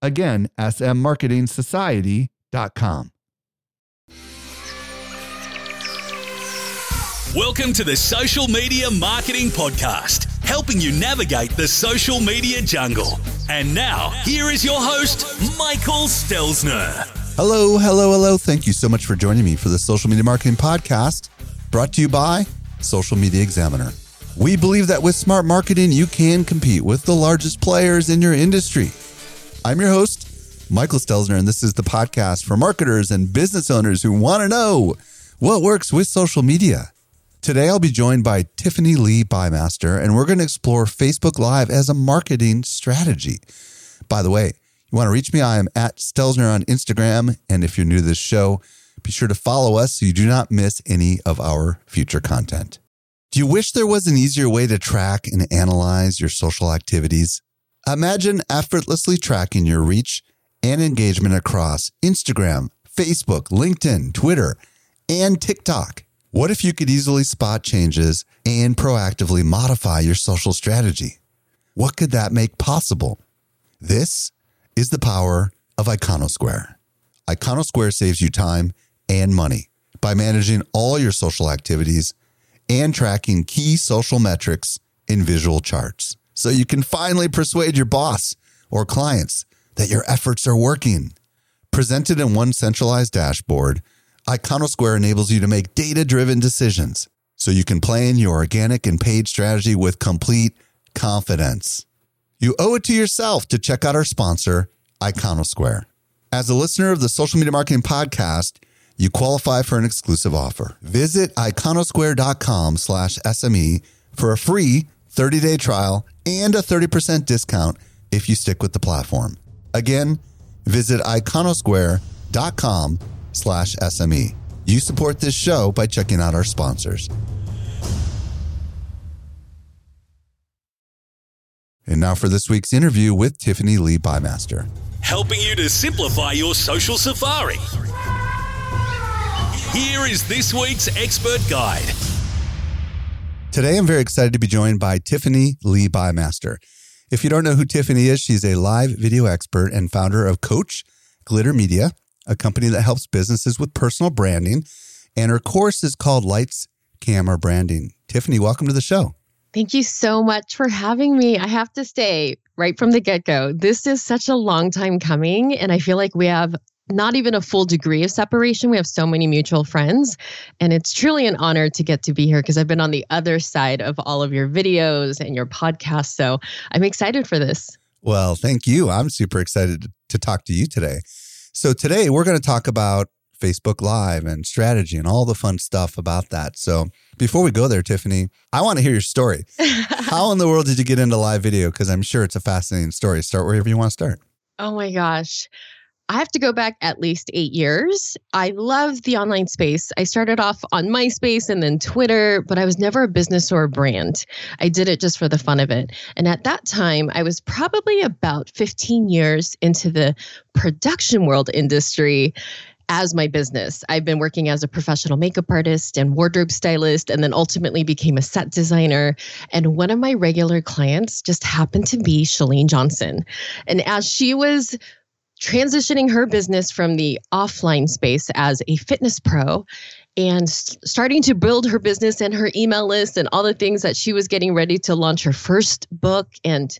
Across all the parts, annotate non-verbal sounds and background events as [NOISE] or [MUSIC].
Again, smmarketingsociety.com. Welcome to the Social Media Marketing Podcast, helping you navigate the social media jungle. And now, here is your host, Michael Stelzner. Hello, hello, hello. Thank you so much for joining me for the Social Media Marketing Podcast, brought to you by Social Media Examiner. We believe that with smart marketing, you can compete with the largest players in your industry. I'm your host, Michael Stelzner, and this is the podcast for marketers and business owners who want to know what works with social media. Today, I'll be joined by Tiffany Lee Bymaster, and we're going to explore Facebook Live as a marketing strategy. By the way, you want to reach me? I am at Stelzner on Instagram. And if you're new to this show, be sure to follow us so you do not miss any of our future content. Do you wish there was an easier way to track and analyze your social activities? Imagine effortlessly tracking your reach and engagement across Instagram, Facebook, LinkedIn, Twitter, and TikTok. What if you could easily spot changes and proactively modify your social strategy? What could that make possible? This is the power of Iconosquare. Iconosquare saves you time and money by managing all your social activities and tracking key social metrics in visual charts. So you can finally persuade your boss or clients that your efforts are working. Presented in one centralized dashboard, Iconosquare enables you to make data driven decisions so you can plan your organic and paid strategy with complete confidence. You owe it to yourself to check out our sponsor, Iconosquare. As a listener of the Social Media Marketing Podcast, you qualify for an exclusive offer. Visit iconosquare.com slash SME for a free 30-day trial and a 30% discount if you stick with the platform. Again, visit iconosquare.com slash SME. You support this show by checking out our sponsors. And now for this week's interview with Tiffany Lee Bymaster. Helping you to simplify your social safari. Here is this week's expert guide. Today, I'm very excited to be joined by Tiffany Lee Bymaster. If you don't know who Tiffany is, she's a live video expert and founder of Coach Glitter Media, a company that helps businesses with personal branding. And her course is called Lights Camera Branding. Tiffany, welcome to the show. Thank you so much for having me. I have to say, right from the get go, this is such a long time coming. And I feel like we have not even a full degree of separation. We have so many mutual friends. And it's truly an honor to get to be here because I've been on the other side of all of your videos and your podcasts. So I'm excited for this. Well, thank you. I'm super excited to talk to you today. So, today we're going to talk about Facebook Live and strategy and all the fun stuff about that. So, before we go there, Tiffany, I want to hear your story. [LAUGHS] How in the world did you get into live video? Because I'm sure it's a fascinating story. Start wherever you want to start. Oh my gosh. I have to go back at least eight years. I love the online space. I started off on MySpace and then Twitter, but I was never a business or a brand. I did it just for the fun of it. And at that time, I was probably about 15 years into the production world industry as my business. I've been working as a professional makeup artist and wardrobe stylist, and then ultimately became a set designer. And one of my regular clients just happened to be Chalene Johnson. And as she was transitioning her business from the offline space as a fitness pro and starting to build her business and her email list and all the things that she was getting ready to launch her first book and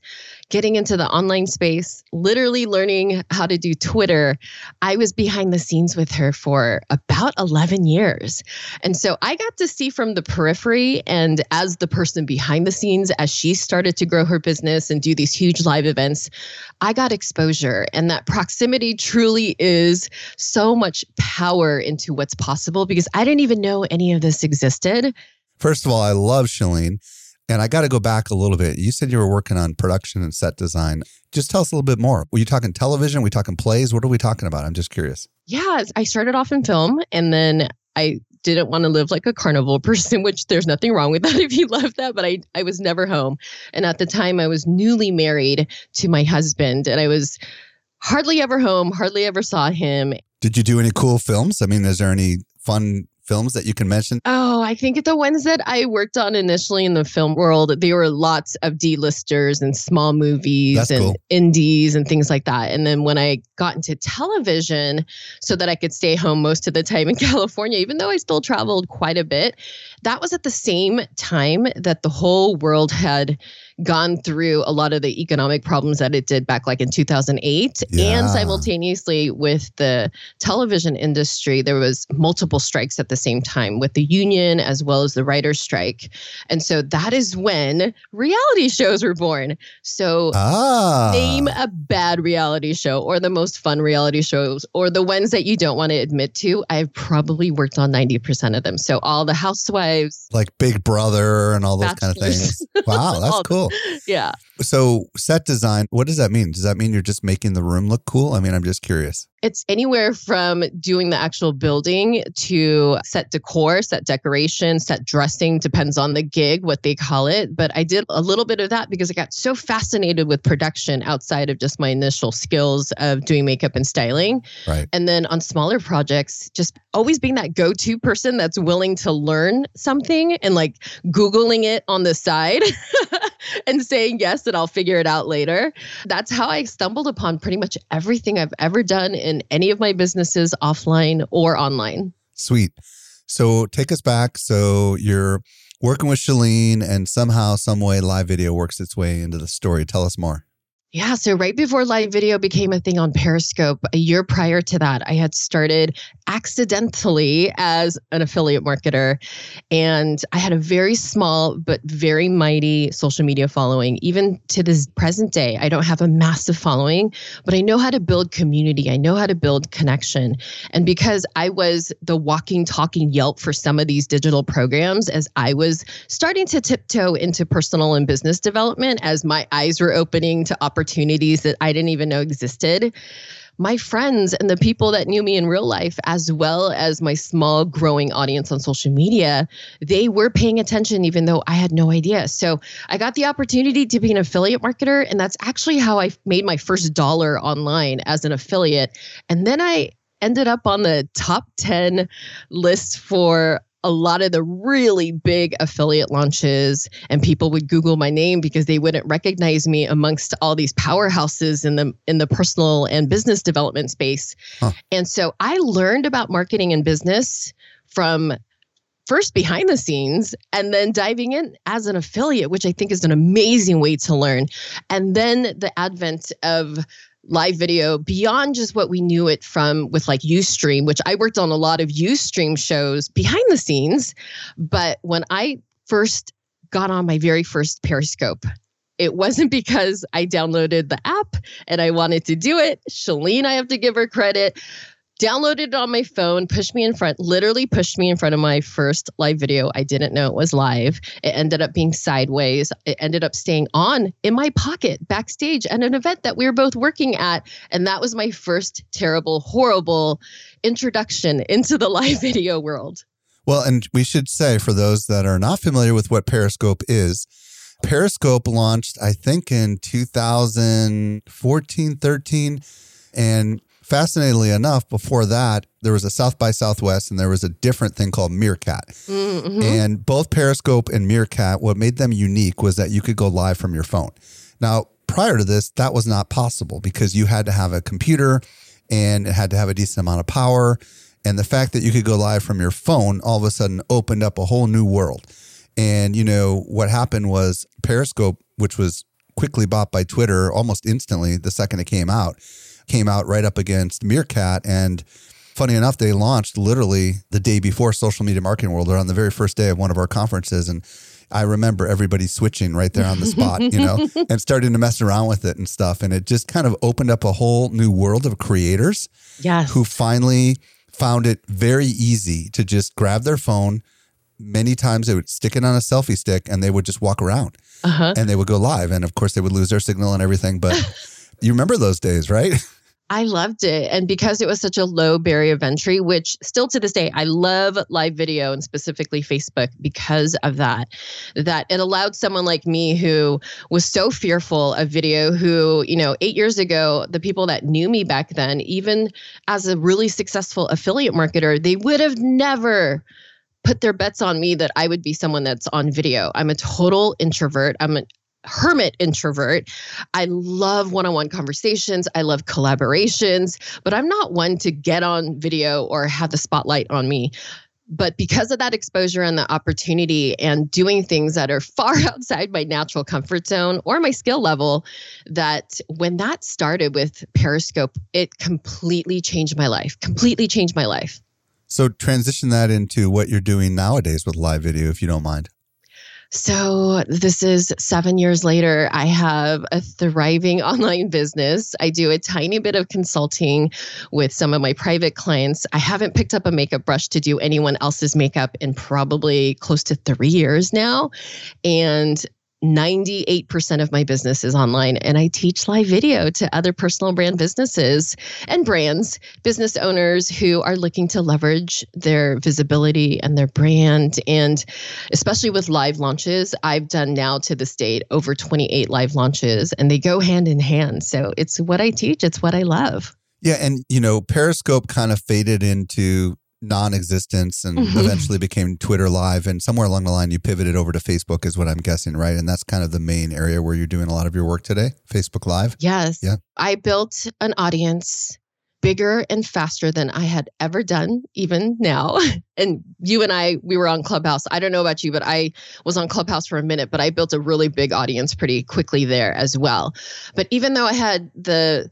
getting into the online space, literally learning how to do Twitter. I was behind the scenes with her for about 11 years. And so I got to see from the periphery and as the person behind the scenes, as she started to grow her business and do these huge live events, I got exposure. And that proximity truly is so much power into what's possible because I didn't even know any of this existed. First of all, I love Chalene. And I got to go back a little bit. You said you were working on production and set design. Just tell us a little bit more. Were you talking television? Were we talking plays? What are we talking about? I'm just curious. Yeah, I started off in film and then I didn't want to live like a carnival [LAUGHS] person, which there's nothing wrong with that if you love that, but I, I was never home. And at the time, I was newly married to my husband and I was hardly ever home, hardly ever saw him. Did you do any cool films? I mean, is there any fun films that you can mention? Oh, I think the ones that I worked on initially in the film world, there were lots of D-listers and small movies That's and cool. indies and things like that. And then when I got into television so that I could stay home most of the time in [LAUGHS] California, even though I still traveled quite a bit, that was at the same time that the whole world had gone through a lot of the economic problems that it did back like in 2008 Yeah. and simultaneously with the television industry there was multiple strikes at the same time with the union as well as the writers strike and so that is when reality shows were born so Ah. name a bad reality show or the most fun reality shows or the ones that you don't want to admit to i've probably worked on 90% of them so all the housewives like Big Brother and all those kind of things. Wow, [LAUGHS] that's All- [LAUGHS] yeah So, set design, what does that mean? Does that mean you're just making the room look cool? I mean, I'm just curious. it's anywhere from doing the actual building to set decor, set decoration, set dressing, depends on the gig, what they call it. But I did a little bit of that because I got so fascinated with production outside of just my initial skills of doing makeup and styling. Right. And then on smaller projects, just always being that go to person that's willing to learn something and like Googling it on the side [LAUGHS] and saying yes, and I'll figure it out later. That's how I stumbled upon pretty much everything I've ever done in any of my businesses, offline or online. Sweet. So, take us back. So, you're working with Chalene, and somehow, some way, live video works its way into the story. Tell us more. Yeah. So, right before live video became a thing on Periscope, a year prior to that, I had started accidentally as an affiliate marketer. And I had a very small but very mighty social media following. Even to this present day, I don't have a massive following, but I know how to build community. I know how to build connection. And because I was the walking, talking Yelp for some of these digital programs, as I was starting to tiptoe into personal and business development, as my eyes were opening to opportunities that I didn't even know existed, my friends and the people that knew me in real life, as well as my small growing audience on social media, they were paying attention, even though I had no idea. So I got the opportunity to be an affiliate marketer. And that's actually how I made my first dollar online as an affiliate. And then I ended up on the top 10 list for a lot of the really big affiliate launches and people would google my name because they wouldn't recognize me amongst all these powerhouses in the in the personal and business development space Huh. and so i learned about marketing and business from first behind the scenes and then diving in as an affiliate which i think is an amazing way to learn and then the advent of live video beyond just what we knew it from with like Ustream, which I worked on a lot of Ustream shows behind the scenes. But when I first got on my very first Periscope, it wasn't [LAUGHS] because I downloaded the app and I wanted to do it. Chalene, I have to give her credit. Downloaded it on my phone, pushed me in front, literally pushed me in front of my first live video. I didn't know it was live. It ended up being sideways. It ended up staying on in my pocket backstage at an event that we were both working at. And that was my first terrible, horrible introduction into the [LAUGHS] live video world. Well, and we should say for those that are not familiar with what Periscope is, Periscope launched, I think, in 2014, 13. And fascinatingly enough, before that, there was a South by Southwest and there was a different thing called Meerkat. Mhm. And both Periscope and Meerkat, what made them unique was that you could go live from your phone. Now, prior to this, that was not possible because you had to have a computer and it had to have a decent amount of power. And the fact that you could go live from your phone all of a sudden opened up a whole new world. And, you know, what happened was Periscope, which was quickly bought by Twitter almost instantly the second it came out, came out right up against Meerkat. And funny enough, they launched literally the day before Social Media Marketing World or on the very first day of one of our conferences. And I remember everybody switching right there on the spot, you know, [LAUGHS] and starting to mess around with it and stuff. And it just kind of opened up a whole new world of creators Yes. who finally found it very easy to just grab their phone, many times they would stick it on a selfie stick and they would just walk around Uh-huh. and they would go live. And of course, they would lose their signal and everything. But [LAUGHS] you remember those days, right? I loved it. And because it was such a low barrier of entry, which still to this day, I love live video and specifically Facebook because of that, that it allowed someone like me who was so fearful of video, who, you know, eight years ago, the people that knew me back then, even as a really successful affiliate marketer, they would have never put their bets on me that I would be someone that's on video. I'm a total introvert. I'm an hermit introvert. I love one on one conversations. I love collaborations, but I'm not one to get on video or have the spotlight on me. But because of that exposure and the opportunity and doing things that are [LAUGHS] far outside my natural comfort zone or my skill level, that when that started with Periscope, it completely changed my life, completely changed my life. So transition that into what you're doing nowadays with live video, if you don't mind. So, this is seven years later. I have a thriving [LAUGHS] online business. I do a tiny bit of consulting with some of my private clients. I haven't picked up a makeup brush to do anyone else's makeup in probably close to three years now. And 98% of my business is online and I teach live video to other personal brand businesses and brands, business owners who are looking to leverage their visibility and their brand. And especially with live launches, I've done now to this date over 28 live launches and they go hand in hand. So it's what I teach, it's what I love. Yeah. And, you know, Periscope kind of faded into non existence and Mhm. eventually became Twitter Live. And somewhere along the line, you pivoted over to Facebook, is what I'm guessing, right? And that's kind of the main area where you're doing a lot of your work today Facebook Live. Yes. Yeah. I built an audience bigger and faster than I had ever done, even now. [LAUGHS] And you and I, we were on Clubhouse. I don't know about you, but I was on Clubhouse for a minute, but I built a really big audience pretty quickly there as well. But even though I had the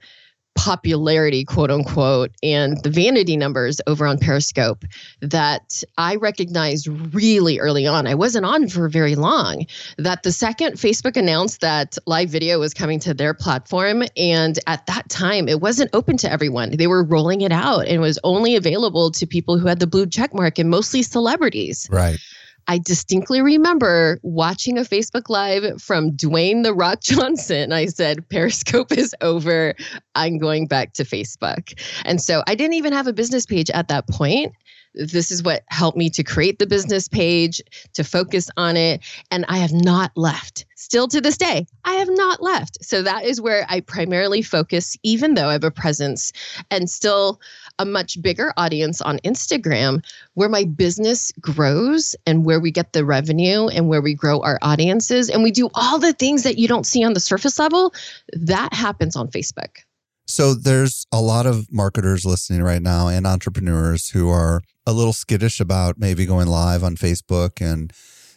popularity, quote unquote, and the vanity numbers over on Periscope that I recognized really early on. I wasn't on for very long. That the second Facebook announced that live video was coming to their platform, and at that time, it wasn't open to everyone. They were rolling it out and was only available to people who had the blue check mark and mostly celebrities. Right. I distinctly remember watching a Facebook Live from Dwayne The Rock Johnson. I said, Periscope is over. I'm going back to Facebook. And so I didn't even have a business page at that point. This is what helped me to create the business page, to focus on it. And I have not left. Still to this day, I have not left. So that is where I primarily focus, even though I have a presence and still a much bigger audience on Instagram where my business grows and where we get the revenue and where we grow our audiences and we do all the things that you don't see on the surface level that happens on facebook So there's a lot of marketers listening right now and entrepreneurs who are a little skittish about maybe going live on Facebook and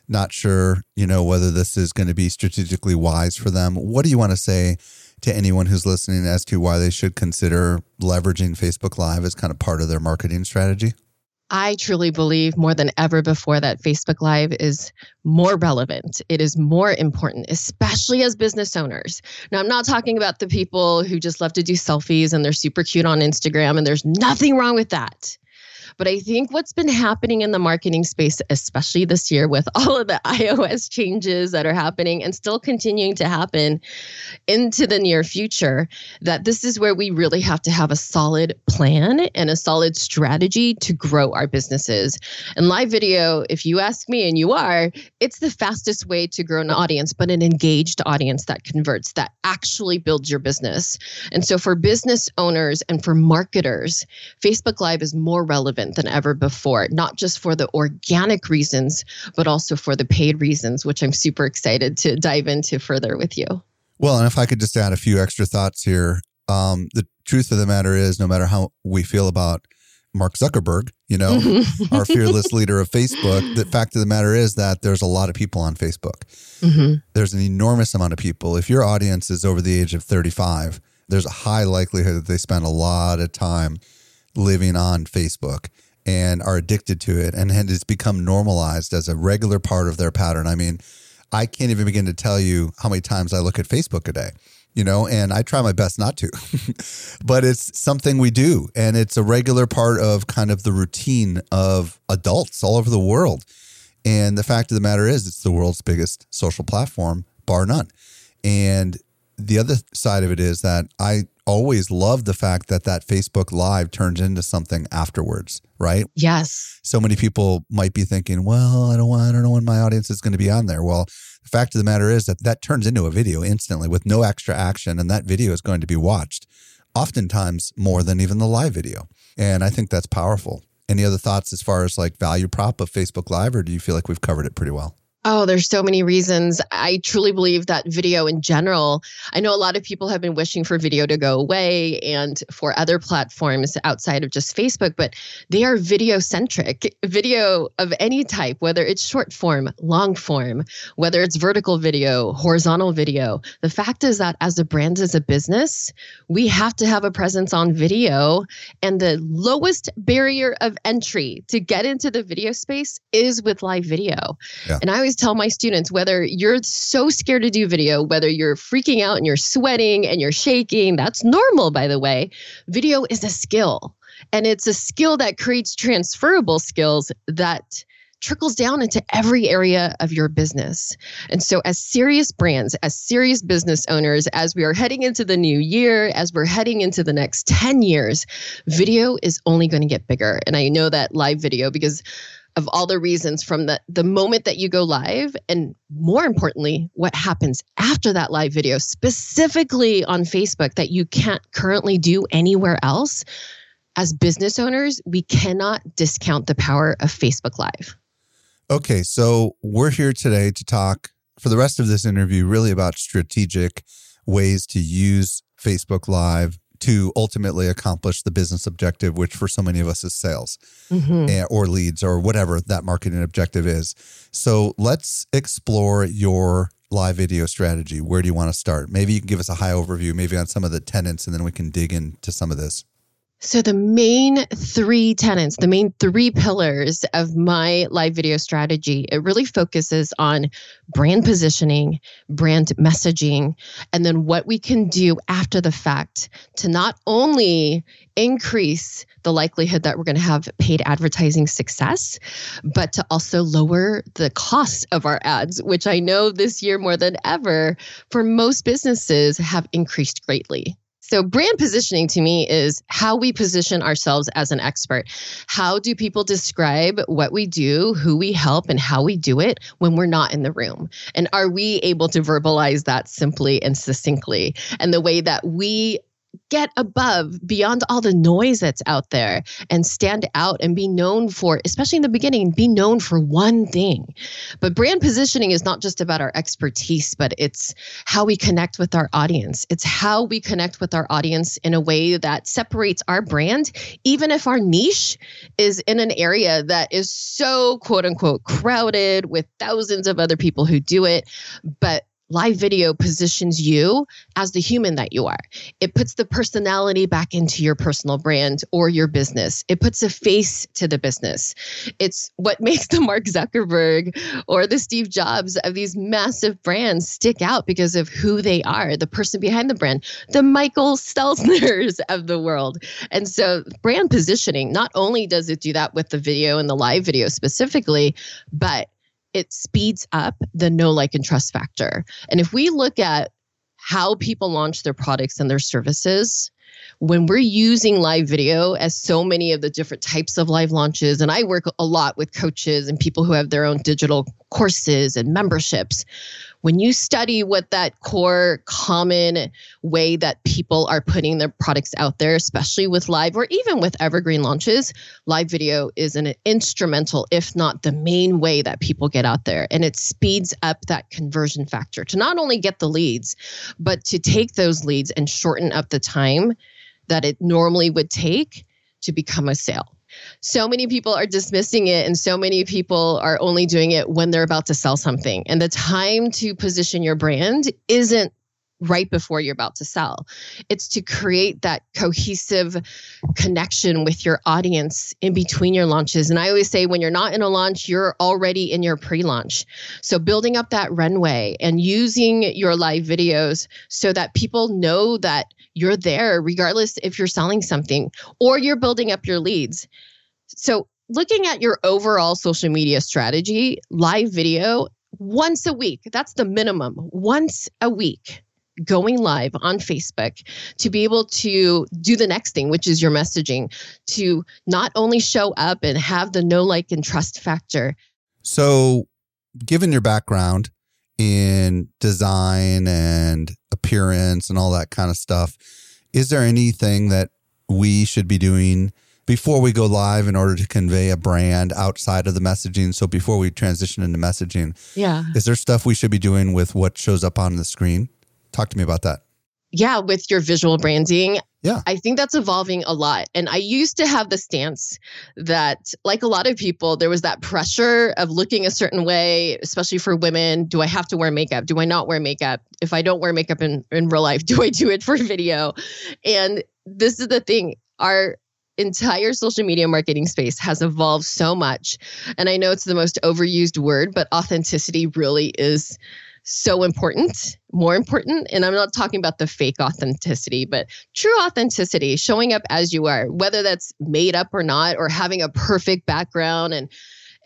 not sure, you know, whether this is going to be strategically wise for them. What do you want to say to anyone who's listening as to why they should consider leveraging Facebook Live as kind of part of their marketing strategy? I truly believe more than ever before that Facebook Live is more relevant. It is more important, especially as business owners. Now, I'm not talking about the people who just love to do selfies and they're super cute on Instagram, and there's nothing wrong with that. But I think what's been happening in the marketing space, especially this year with [LAUGHS] all of the iOS changes that are happening and still continuing to happen into the near future, that this is where we really have to have a solid plan and a solid strategy to grow our businesses. And live video, if you ask me, and you are, it's the fastest way to grow an audience, but an engaged audience that converts, that actually builds your business. And so for business owners and for marketers, Facebook Live is more relevant than ever before, not just for the organic reasons, but also for the paid reasons, which I'm super excited to dive into further with you. Well, and if I could just add a few extra thoughts here, um, the truth of the matter is, no matter how we feel about Mark Zuckerberg, you know, our fearless [LAUGHS] leader of Facebook, the fact of the matter is that there's a lot of people on Facebook. hmm There's an enormous amount of people. If your audience is over the age of 35, there's a high likelihood that they spend a lot of time living on Facebook and are addicted to it and it's become normalized as a regular part of their pattern. I mean, I can't even begin to tell you how many times I look at Facebook a day, you know, and I try my best not to. [LAUGHS] but it's something we do and it's a regular part of kind of the routine of adults all over the world. And the fact of the matter is, it's the world's biggest social platform, bar none. And the other side of it is that I always love the fact that that Facebook Live turns into something afterwards, right? Yes. So many people might be thinking, well, I don't want, I don't know when my audience is going to be on there. Well, the fact of the matter is that that turns into a video instantly with no extra action, and that video is going to be watched oftentimes more than even the live video. And I think that's powerful. Any other thoughts as far as like value prop of Facebook Live, or do you feel like we've covered it pretty well? Oh, there's so many reasons. I truly believe that video in general, I know a lot of people have been wishing for video to go away and for other platforms outside of just Facebook, but they are video centric. Video of any type, whether it's short form, long form, whether it's vertical video, horizontal video. The fact is that as a brand, as a business, we have to have a presence on video. And the lowest barrier of entry to get into the video space is with live video. Yeah. And I always tell my students whether you're so scared to do video, whether you're freaking out and you're sweating and you're shaking, that's normal, by the way. Video is a skill, and it's a skill that creates transferable skills that trickles down into every area of your business. And so, as serious brands, as serious business owners, as we are heading into the new year, as we're heading into the next 10 years, video is only going to get bigger. And I know that live video because of all the reasons from the, the moment that you go live and more importantly what happens after that live video specifically on facebook that you can't currently do anywhere else. As business owners we cannot discount the power of facebook live. Okay so we're here today to talk for the rest of this interview really about strategic ways to use facebook live to ultimately accomplish the business objective, which for so many of us is sales mm-hmm. or leads or whatever that marketing objective is. So let's explore your live video strategy. Where do you want to start? Maybe you can give us a high overview, maybe on some of the tenants, and then we can dig into some of this. So, the main three tenants, the main three pillars of my live video strategy, it really focuses on brand positioning, brand messaging, and then what we can do after the fact to not only increase the likelihood that we're going to have paid advertising success, but to also lower the cost of our ads, which I know this year more than ever for most businesses have increased greatly. So, brand positioning to me is how we position ourselves as an expert. How do people describe what we do, who we help, and how we do it when we're not in the room? And are we able to verbalize that simply and succinctly? And the way that we get above beyond all the noise that's out there and stand out and be known for especially in the beginning be known for one thing. But brand positioning is not just about our expertise but it's how we connect with our audience. It's how we connect with our audience in a way that separates our brand even if our niche is in an area that is so quote unquote crowded with thousands of other people who do it. But live video positions you as the human that you are. It puts the personality back into your personal brand or your business. It puts a face to the business. It's what [LAUGHS] makes the Mark Zuckerberg or the Steve Jobs of these massive brands stick out because of who they are, the person behind the brand, the Michael Stelzners [LAUGHS] of the world. And so, brand positioning, not only does it do that with the video and the live video specifically, but it speeds up the no like, and trust factor. And if we look at how people launch their products and their services, when we're using live video as so many of the different types of live launches, and I work a lot with coaches and people who have their own digital courses and memberships, when you study what that core common way that people are putting their products out there, especially with live or even with evergreen launches, live video is an instrumental, if not the main way that people get out there. And it speeds up that conversion factor to not only get the leads, but to take those leads and shorten up the time that it normally would take to become a sale so many people are dismissing it and so many people are only doing it when they're about to sell something and the time to position your brand isn't right before you're about to sell. It's to create that cohesive connection with your audience in between your launches. And I always say when you're not in a launch, you're already in your pre launch. So building up that runway and using your live videos so that people know that you're there, regardless if you're selling something or you're building up your leads. So looking at your overall social media strategy, live video once a week, that's the minimum, once a week going live on Facebook to be able to do the next thing, which is your messaging, to not only show up and have the know, like, and trust factor. So, given your background in design and appearance and all that kind of stuff, is there anything that we should be doing before we go live in order to convey a brand outside of the messaging? So, before we transition into messaging, Yeah. is there stuff we should be doing with what shows up on the screen? Talk to me about that. yeah, with your visual branding. Yeah. I think that's evolving a lot. And I used to have the stance that, like a lot of people, there was that pressure of looking a certain way, especially for women. Do I have to wear makeup? Do I not wear makeup? If I don't wear makeup in, in real life, [LAUGHS] do I do it for video? And this is the thing. Our entire social media marketing space has evolved so much. And I know it's the most overused word, but authenticity really is so important, more important. And I'm not talking about the fake authenticity, but true authenticity, showing up as you are, whether that's made up or not, or having a perfect background and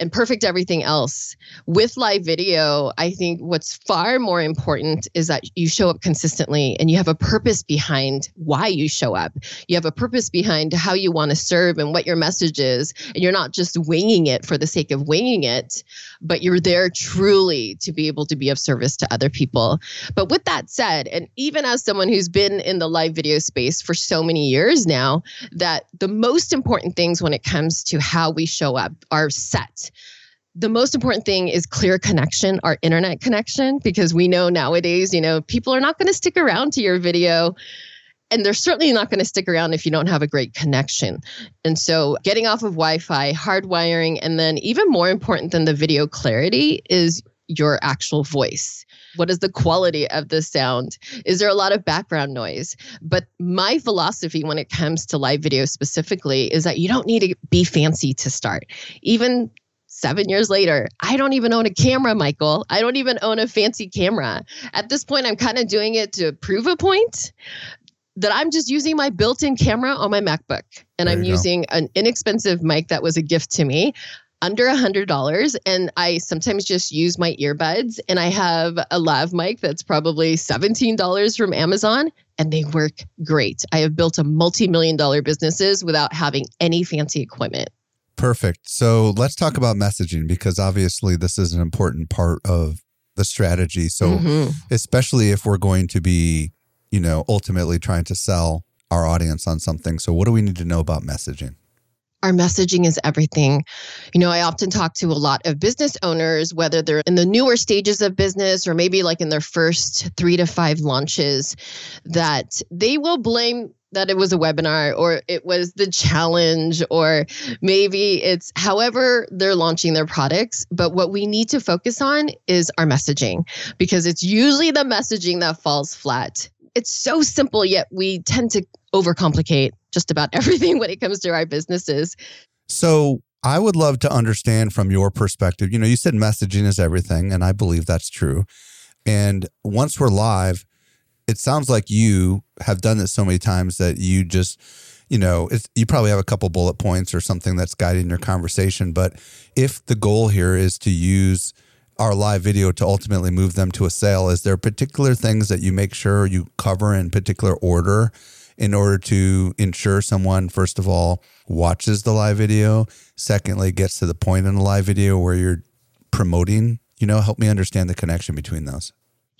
and perfect everything else. With live video, I think what's far more important is that you show up consistently and you have a purpose behind why you show up. You have a purpose behind how you want to serve and what your message is. And you're not just winging it for the sake of winging it, but you're there truly to be able to be of service to other people. But with that said, and even as someone who's been in the live video space for so many years now, that the most important things when it comes to how we show up are set the most important thing is clear connection, our internet connection, because we know nowadays, you know, people are not going to stick around to your video. And they're certainly not going to stick around if you don't have a great connection. And so, getting off of Wi Fi, hardwiring, and then even more important than the video clarity is your actual voice. What is the quality of the sound? Is there a lot of background noise? But my philosophy when it comes to live video specifically is that you don't need to be fancy to start. Even seven years later, I don't even own a camera, Michael. I don't even own a fancy camera. At this point, I'm kind of doing it to prove a point that I'm just using my built in camera on my MacBook. And There I'm you go. using an inexpensive mic that was a gift to me. Under a hundred dollars, and I sometimes just use my earbuds. And I have a lav mic that's probably seventeen dollars from Amazon, and they work great. I have built a multi-million dollar businesses without having any fancy equipment. Perfect. So let's talk about messaging because obviously this is an important part of the strategy. So, Mhm. especially if we're going to be, you know, ultimately trying to sell our audience on something. So, what do we need to know about messaging? our messaging is everything. You know, I often talk to a lot of business owners, whether they're in the newer stages of business or maybe like in their first three to five launches, that they will blame that it was a webinar or it was the challenge or maybe it's however they're launching their products. But what we need to focus on is our messaging because it's usually the messaging that falls flat. It's so simple, yet we tend to overcomplicate just about [LAUGHS] everything when it comes to our businesses. So, I would love to understand from your perspective. You know, you said messaging is everything, and I believe that's true. And once we're live, it sounds like you have done this so many times that you just, you know, you probably have a couple bullet points or something that's guiding your conversation. But if the goal here is to use our live video to ultimately move them to a sale, is there particular things that you make sure you cover in particular order in order to ensure someone, first of all, watches the live video, secondly, gets to the point in the live video where you're promoting? You know, help me understand the connection between those.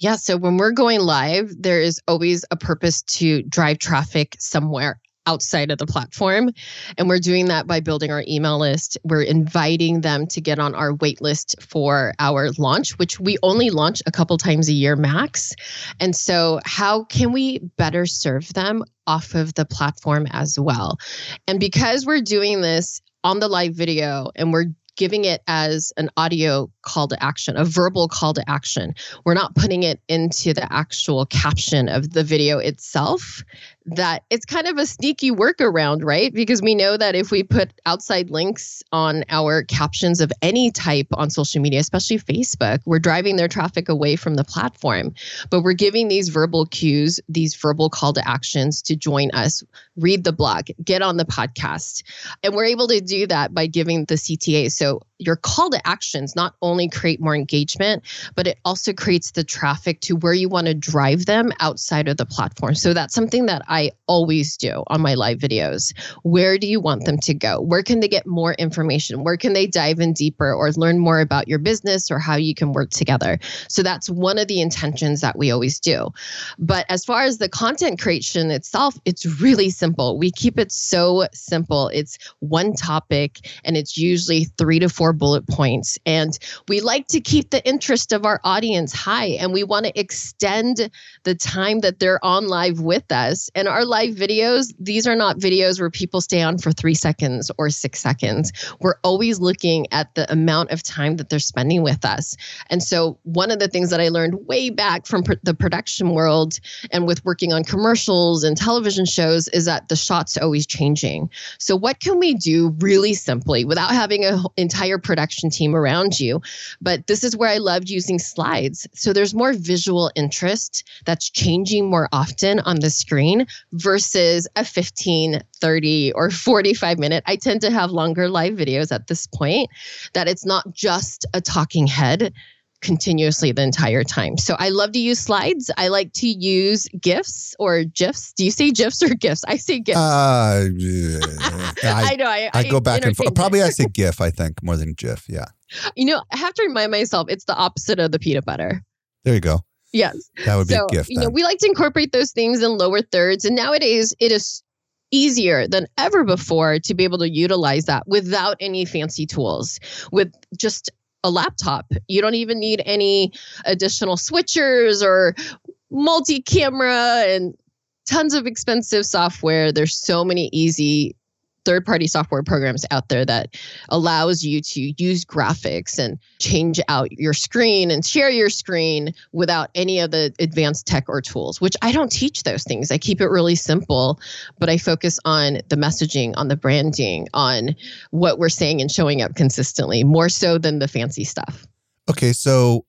Yeah. So when we're going live, there is always a purpose to drive traffic somewhere outside of the platform. And we're doing that by building our email list. We're inviting them to get on our wait list for our launch, which we only launch a couple times a year max. And so, how can we better serve them off of the platform as well? And because we're doing this on the live video and we're giving it as an audio call to action, a verbal call to action. We're not putting it into the actual caption of the video itself. That it's kind of a sneaky workaround, right? Because we know that if we put outside links on our captions of any type on social media, especially Facebook, we're driving their traffic away from the platform. But we're giving these verbal cues, these verbal call to actions to join us, read the blog, get on the podcast. And we're able to do that by giving the CTA. So your call to actions not only create more engagement, but it also creates the traffic to where you want to drive them outside of the platform. So that's something that I always do on my live videos. Where do you want them to go? Where can they get more information? Where can they dive in deeper or learn more about your business or how you can work together? So that's one of the intentions that we always do. But as far as the content creation itself, it's really simple. We keep it so simple. It's one topic and it's usually three to four bullet points. And we like to keep the interest of our audience high and we want to extend the time that they're on live with us. And our live videos, these are not videos where people stay on for three seconds or six seconds. We're always looking at the amount of time that they're spending with us. And so, one of the things that I learned way back from pr- the production world and with working on commercials and television shows is that the shot's always changing. So, what can we do really simply without having an entire production team around you? But this is where I loved using slides. So, there's more visual interest that's changing more often on the screen versus a 15, 30, or 45 minute. I tend to have longer live videos at this point that it's not just a talking head continuously the entire time. So I love to use slides. I like to use GIFs or GIFs. Do you say GIFs or GIFs? I say GIFs. Uh, [LAUGHS] I, I, know. I, I go back and forth. Probably I say GIF, I think, more than GIF. Yeah. You know, I have to remind myself it's the opposite of the peanut butter. There you go. Yes. That would so, be a gift. You know, we like to incorporate those things in lower thirds. And nowadays it is easier than ever before to be able to utilize that without any fancy tools, with just a laptop. You don't even need any additional switchers or multi camera and tons of expensive software. There's so many easy third party software programs out there that allows you to use graphics and change out your screen and share your screen without any of the advanced tech or tools which i don't teach those things. I keep it really simple but i focus on the messaging on the branding on what we're saying and showing up consistently more so than the fancy stuff. Okay so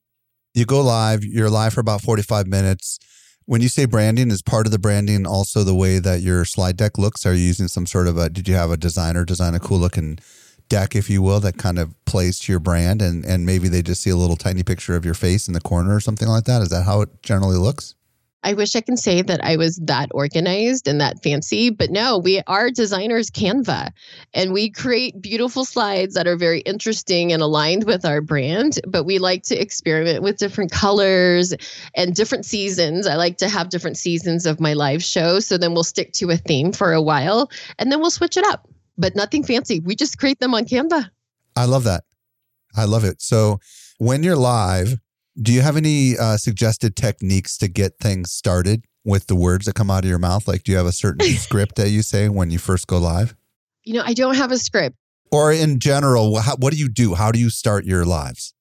you go live you're live for about 45 minutes when you say branding, is part of the branding also the way that your slide deck looks? Are you using some sort of a, did you have a designer design a cool looking deck, if you will, that kind of plays to your brand and, and maybe they just see a little tiny picture of your face in the corner or something like that? Is that how it generally looks? I wish I can say that I was that organized and that fancy, but no, we are designers Canva and we create beautiful slides that are very interesting and aligned with our brand, but we like to experiment with different colors and different seasons. I like to have different seasons of my live show. So then we'll stick to a theme for a while and then we'll switch it up, but nothing fancy. We just create them on Canva. I love that. I love it. So when you're live, do you have any uh, suggested techniques to get things started with the words that come out of your mouth? Like, do you have a certain [LAUGHS] script that you say when you first go live? You know, I don't have a script. Or in general, how, what do you do? How do you start your lives?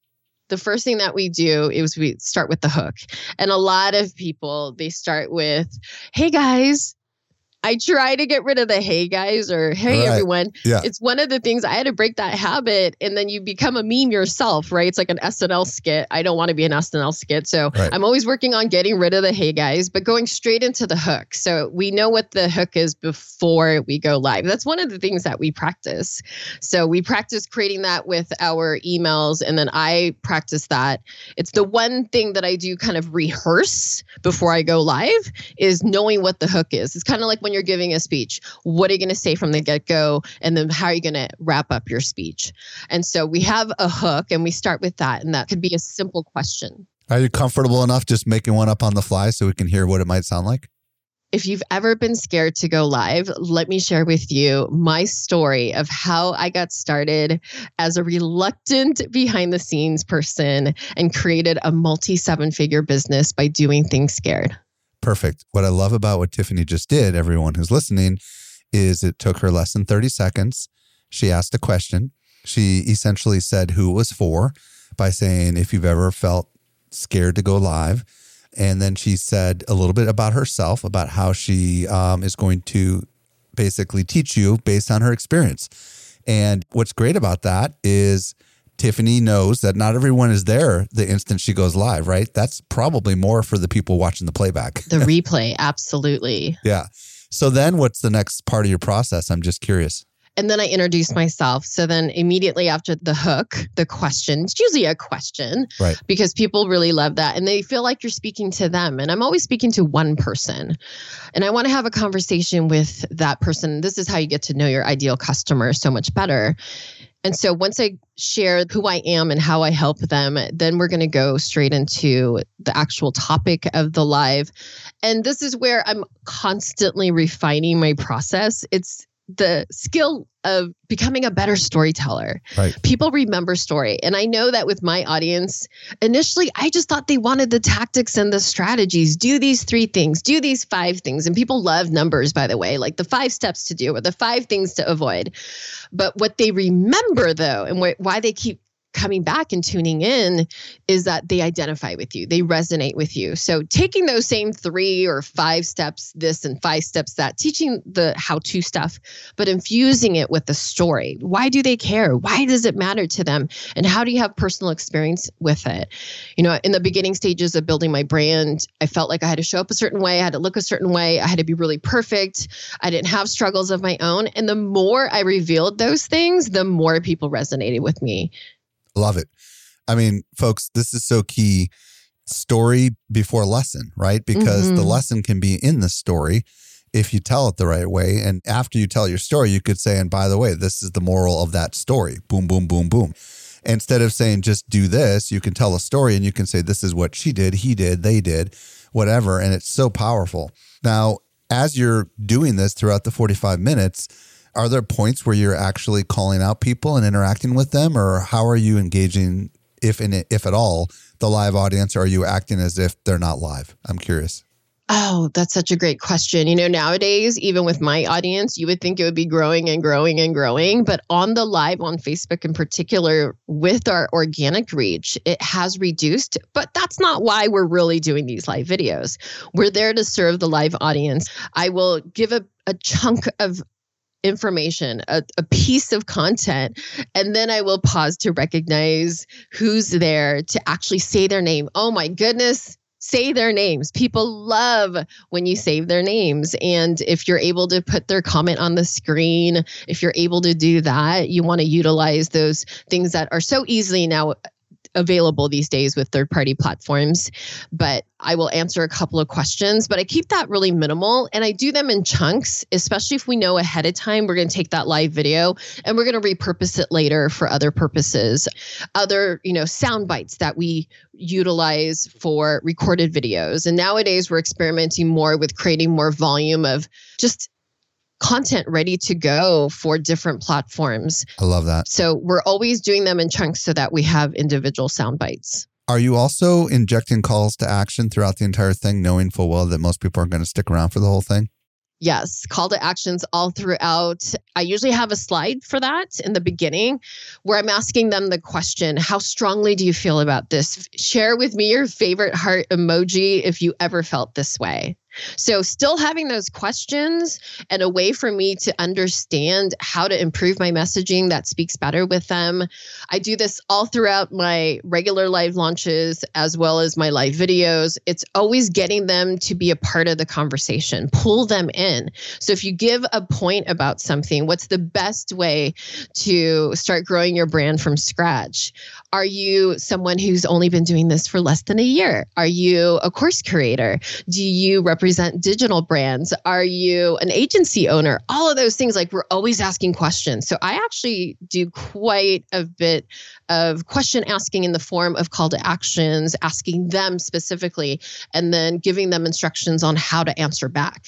The first thing that we do is we start with the hook. And a lot of people, they start with, hey guys, I try to get rid of the hey guys or hey right. everyone. Yeah. It's one of the things I had to break that habit and then you become a meme yourself, right? It's like an SNL skit. I don't want to be an SNL skit. So right. I'm always working on getting rid of the hey guys, but going straight into the hook. So we know what the hook is before we go live. That's one of the things that we practice. So we practice creating that with our emails and then I practice that. It's the one thing that I do kind of rehearse before I go live is knowing what the hook is. It's kind of like when you're giving a speech, what are you going to say from the get go? And then how are you going to wrap up your speech? And so we have a hook and we start with that. And that could be a simple question. Are you comfortable enough just making one up on the fly so we can hear what it might sound like? If you've ever been scared to go live, let me share with you my story of how I got started as a reluctant behind the scenes person and created a multi seven figure business by doing things scared perfect. What I love about what Tiffany just did, everyone who's listening, is it took her less than 30 seconds. She asked a question. She essentially said who it was for by saying, if you've ever felt scared to go live, And then she said a little bit about herself, about how she um, is going to basically teach you based on her experience. And what's great about that is Tiffany knows that not everyone is there the instant she goes live, right? That's probably more for the people watching the playback. The [LAUGHS] replay, absolutely. yeah. So then what's the next part of your process? I'm just curious. And then I introduce myself. So then immediately after the hook, the question, it's usually a question. Right. Because people really love that and they feel like you're speaking to them. And I'm always speaking to one person. And I want to have a conversation with that person. This is how you get to know your ideal customer so much better. And so once I share who I am and how I help them, then we're going to go straight into the actual topic of the live. And this is where I'm constantly refining my process. It's the skill of becoming a better storyteller. Right. People remember story. And I know that with my audience, initially I just thought they wanted the tactics and the strategies. Do these three things, do these five things. And people love numbers, by the way, like the five steps to do or the five things to avoid. But what they remember though, and wh- why they keep coming back and tuning in is that they identify with you, they resonate with you. So, taking those same three or five steps, this and five steps that, teaching the how to stuff, but infusing it with the story. Why do they care? Why does it matter to them? And how do you have personal experience with it? You know, in the beginning stages of building my brand, I felt like I had to show up a certain way, I had to look a certain way, I had to be really perfect. I didn't have struggles of my own. And the more I revealed those things, the more people resonated with me. Love it. I mean, folks, this is so key. Story before lesson, right? Because the Mhm. lesson can be in the story if you tell it the right way. And after you tell your story, you could say, and by the way, this is the moral of that story. Boom, boom, boom, boom. Instead of saying just do this, you can tell a story and you can say, this is what she did, he did, they did, whatever. And it's so powerful. Now, as you're doing this throughout the 45 minutes, are there points where you're actually calling out people and interacting with them, or how are you engaging, if in if at all, the live audience? Or are you acting as if they're not live? I'm curious. Oh, that's such a great question. You know, nowadays, even with my audience, you would think it would be growing and growing and growing. But on the live on Facebook in particular, with our organic reach, it has reduced. But that's not why we're really doing these live videos. We're there to serve the live audience. I will give a, a chunk of information, a, a piece of content, and then I will pause to recognize who's there to actually say their name. Oh my goodness, say their names. People love when you save their names. And if you're able to put their comment on the screen, if you're able to do that, you want to utilize those things that are so easily now available these days with third party platforms. But I will answer a couple of questions, but I keep that really minimal and I do them in chunks, especially if we know ahead of time we're going to take that live video and we're going to repurpose it later for other purposes. Other, you know, sound bites that we utilize for recorded videos. And nowadays we're experimenting more with creating more volume of just content ready to go for different platforms. I love that. So we're always doing them in chunks so that we have individual sound bites. Are you also injecting calls to action throughout the entire thing, knowing full well that most people aren't going to stick around for the whole thing? Yes, call to actions all throughout. I usually have a slide for that in the beginning where I'm asking them the question How strongly do you feel about this? Share with me your favorite heart emoji if you ever felt this way. So, still having those questions and a way for me to understand how to improve my messaging that speaks better with them. I do this all throughout my regular live launches as well as my live videos. It's always getting them to be a part of the conversation, pull them in. So, if you give a point about something, what's the best way to start growing your brand from scratch? Are you someone who's only been doing this for less than a year? Are you a course creator? Do you represent digital brands? Are you an agency owner? All of those things, like we're always asking questions. So I actually do quite a bit of question asking in the form of call to actions, asking them specifically, and then giving them instructions on how to answer back.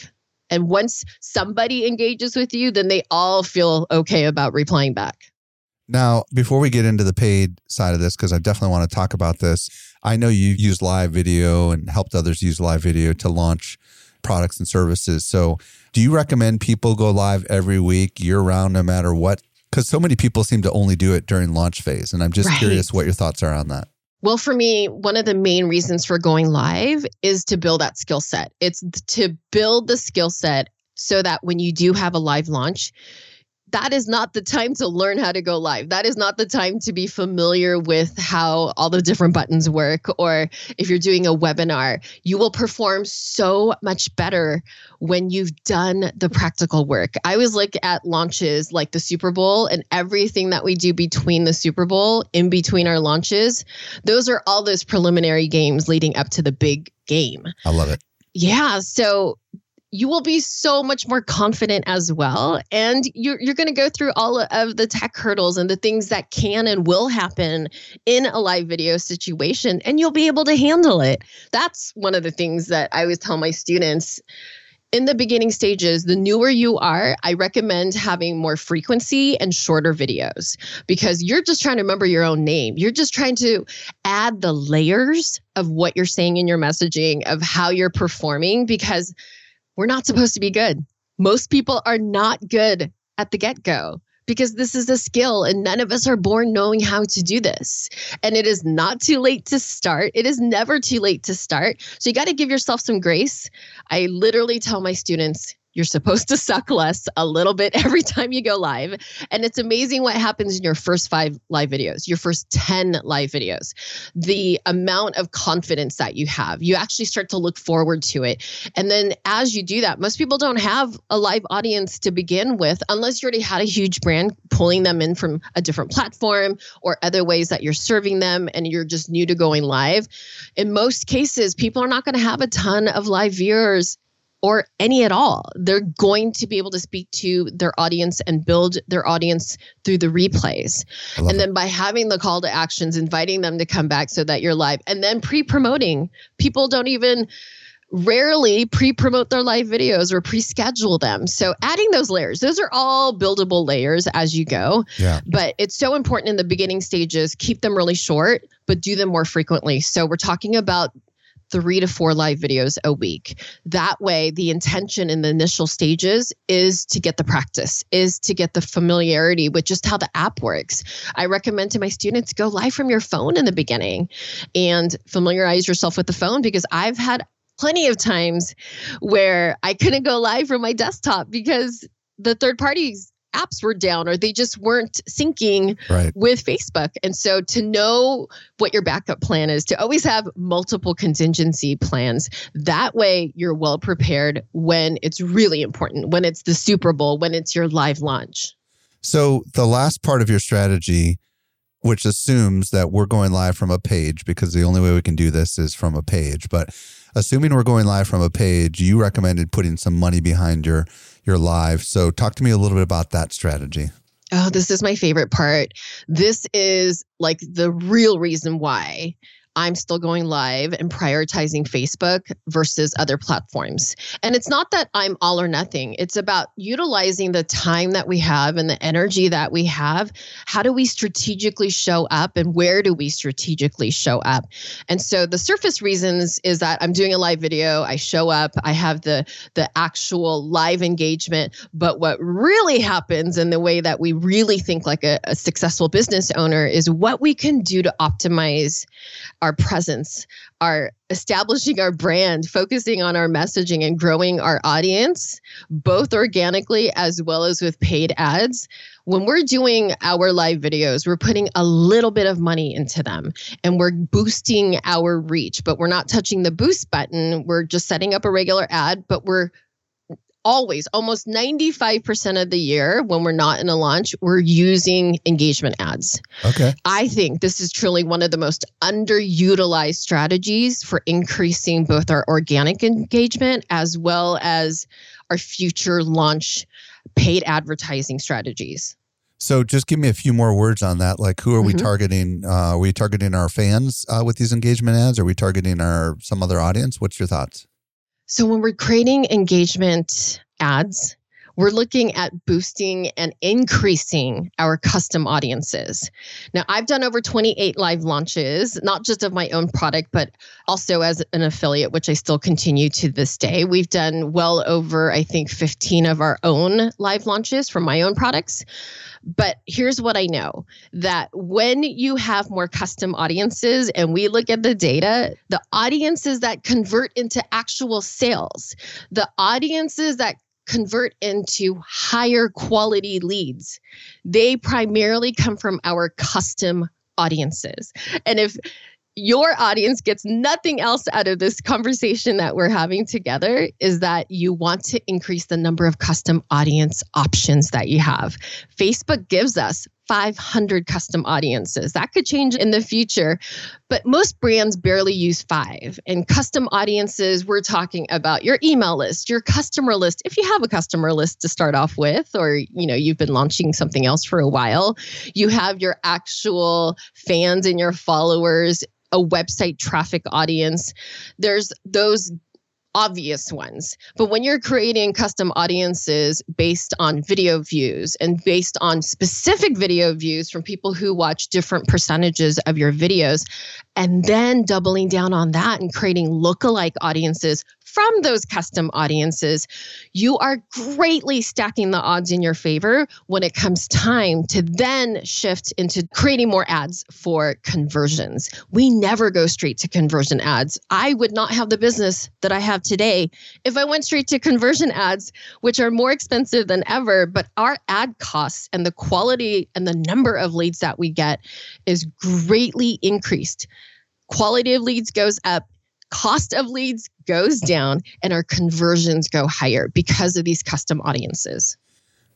And once somebody engages with you, then they all feel okay about replying back. Now, before we get into the paid side of this, because I definitely want to talk about this, I know you use live video and helped others use live video to launch products and services. So, do you recommend people go live every week, year round, no matter what? Because so many people seem to only do it during launch phase. And I'm just Right. curious what your thoughts are on that. Well, for me, one of the main reasons for going live is to build that skill set. It's to build the skill set so that when you do have a live launch, that is not the time to learn how to go live. That is not the time to be familiar with how all the different buttons work. Or if you're doing a webinar, you will perform so much better when you've done the practical work. I always look at launches like the Super Bowl and everything that we do between the Super Bowl, in between our launches. Those are all those preliminary games leading up to the big game. I love it. Yeah. So you will be so much more confident as well. And you're, you're going to go through all of the tech hurdles and the things that can and will happen in a live video situation, and you'll be able to handle it. That's one of the things that I always tell my students in the beginning stages, the newer you are, I recommend having more frequency and shorter videos because you're just trying to remember your own name. You're just trying to add the layers of what you're saying in your messaging, of how you're performing, because we're not supposed to be good. Most people are not good at the get go because this is a skill and none of us are born knowing how to do this. And it is not too late to start. It is never too late to start. So you got to give yourself some grace. I literally tell my students, you're supposed to suck less a little bit [LAUGHS] every time you go live. And it's amazing what happens in your first five live videos, your first 10 live videos. The amount of confidence that you have, you actually start to look forward to it. And then as you do that, most people don't have a live audience to begin with unless you already had a huge brand pulling them in from a different platform or other ways that you're serving them and you're just new to going live. In most cases, people are not going to have a ton of live viewers or any at all. They're going to be able to speak to their audience and build their audience through the replays. And it. then by having the call to actions, inviting them to come back so that you're live, and then pre promoting, people don't even rarely pre-promote their live videos or pre-schedule them. So adding those layers, those are all buildable layers as you go. Yeah. But it's so important in the beginning stages, keep them really short, but do them more frequently. So we're talking about three to four live videos a week. That way, the intention in the initial stages is to get the practice, is to get the familiarity with just how the app works. I recommend to my students go live from your phone in the beginning and familiarize yourself with the phone because I've had plenty of times where I couldn't go live from my desktop because the third parties apps were down or they just weren't syncing right. with Facebook. And so to know what your backup plan is, to always have multiple contingency plans. That way you're well prepared when it's really important, when it's the Super Bowl, when it's your live launch. So the last part of your strategy which assumes that we're going live from a page because the only way we can do this is from a page. But assuming we're going live from a page, you recommended putting some money behind your your live. So talk to me a little bit about that strategy. Oh, this is my favorite part. This is like the real reason why I'm still going live and prioritizing Facebook versus other platforms. And it's not that I'm all or nothing. It's about utilizing the time that we have and the energy that we have. How do we strategically show up and where do we strategically show up? And so the surface reasons is that I'm doing a live video, I show up, I have the the actual live engagement, but what really happens in the way that we really think like a, a successful business owner is what we can do to optimize presence, our establishing our brand, focusing on our messaging and growing our audience, both organically as well as with paid ads. When we're doing our live videos, we're putting a little bit of money into them and we're boosting our reach, but we're not touching the boost button. We're just setting up a regular ad, but we're always almost 95% of the year when we're not in a launch we're using engagement ads okay i think this is truly one of the most underutilized strategies for increasing both our organic engagement as well as our future launch paid advertising strategies so just give me a few more words on that. Like, who are we mm-hmm. targeting? Uh, are we targeting our fans uh, with these engagement ads? Are we targeting our some other audience? What's your thoughts? So when we're creating engagement ads, we're looking at boosting and increasing our custom audiences. Now, I've done over 28 live launches, not just of my own product, but also as an affiliate, which I still continue to this day. We've done well over, I think, 15 of our own live launches from my own products. But here's what I know that when you have more custom audiences and we look at the data, the audiences that convert into actual sales, the audiences that convert into higher quality leads, they primarily come from our custom audiences. And if your audience gets nothing else out of this conversation that we're having together is that you want to increase the number of custom audience options that you have. Facebook gives us 500 custom audiences. That could change in the future, but most brands barely use five. And custom audiences, we're talking about your email list, your customer list. If you have a customer list to start off with, or you know you've been launching something else for a while, you have your actual fans and your followers a website traffic audience. There's those obvious ones. But when you're creating custom audiences based on video views and based on specific video views from people who watch different percentages of your videos, and then doubling down on that and creating lookalike audiences from those custom audiences, you are greatly stacking the odds in your favor when it comes time to then shift into creating more ads for conversions. We never go straight to conversion ads. I would not have the business that I have today if I went straight to conversion ads, which are more expensive than ever, but our ad costs and the quality and the number of leads that we get is greatly increased. Quality of leads goes up cost of leads goes down and our conversions go higher because of these custom audiences.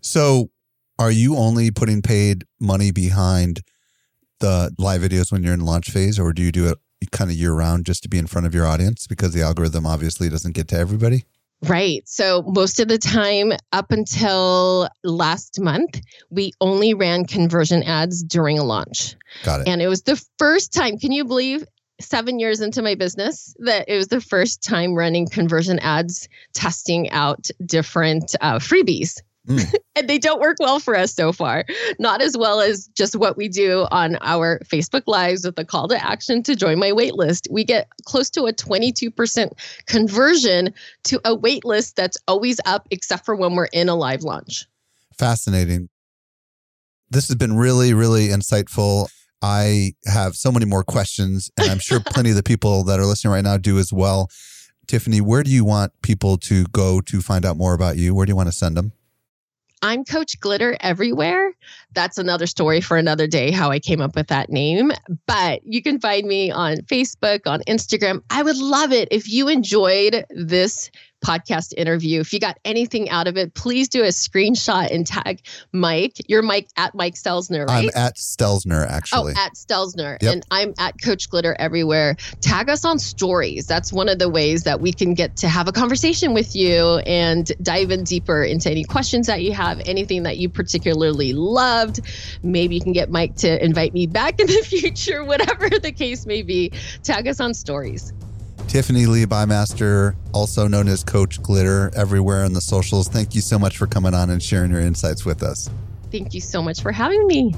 So, are you only putting paid money behind the live videos when you're in launch phase, or do you do it kind of year round just to be in front of your audience because the algorithm obviously doesn't get to everybody? Right. So, most of the time, up until last month, we only ran conversion ads during a launch. Got it. And it was the first time, can you believe seven years into my business that it was the first time running conversion ads, testing out different uh, freebies. Mm. [LAUGHS] and they don't work well for us so far. Not as well as just what we do on our Facebook Lives with the call to action to join my waitlist. We get close to a 22% conversion to a waitlist that's always up, except for when we're in a live launch. Fascinating. This has been really, really insightful. I have so many more questions, and I'm sure [LAUGHS] plenty of the people that are listening right now do as well. Tiffany, where do you want people to go to find out more about you? Where do you want to send them? I'm Coach Glitter everywhere. That's another story for another day how I came up with that name. But you can find me on Facebook, on Instagram. I would love it if you enjoyed this podcast interview. If you got anything out of it, please do a screenshot and tag Mike. You're Mike at Mike Stelzner, right? I'm at Stelzner, actually. Oh, at Stelzner. Yep. And I'm at Coach Glitter everywhere. Tag us on stories. That's one of the ways that we can get to have a conversation with you and dive in deeper into any questions that you have, anything that you particularly loved. Maybe you can get Mike to invite me back [LAUGHS] in the future, whatever the case may be. Tag us on stories. Tiffany Lee Bymaster, also known as Coach Glitter, everywhere on the socials. Thank you so much for coming on and sharing your insights with us. Thank you so much for having me.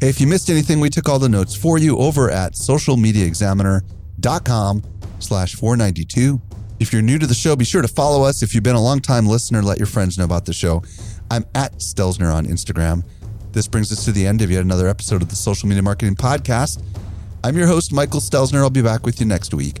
Hey, if you missed anything, we took all the notes for you over at socialmediaexaminer.com slash 492. If you're new to the show, be sure to follow us. If you've been a long time listener, let your friends know about the show. I'm at Stelzner on Instagram. This brings us to the end of yet another episode of the Social Media Marketing Podcast. I'm your host, Michael Stelzner. I'll be back with you next week.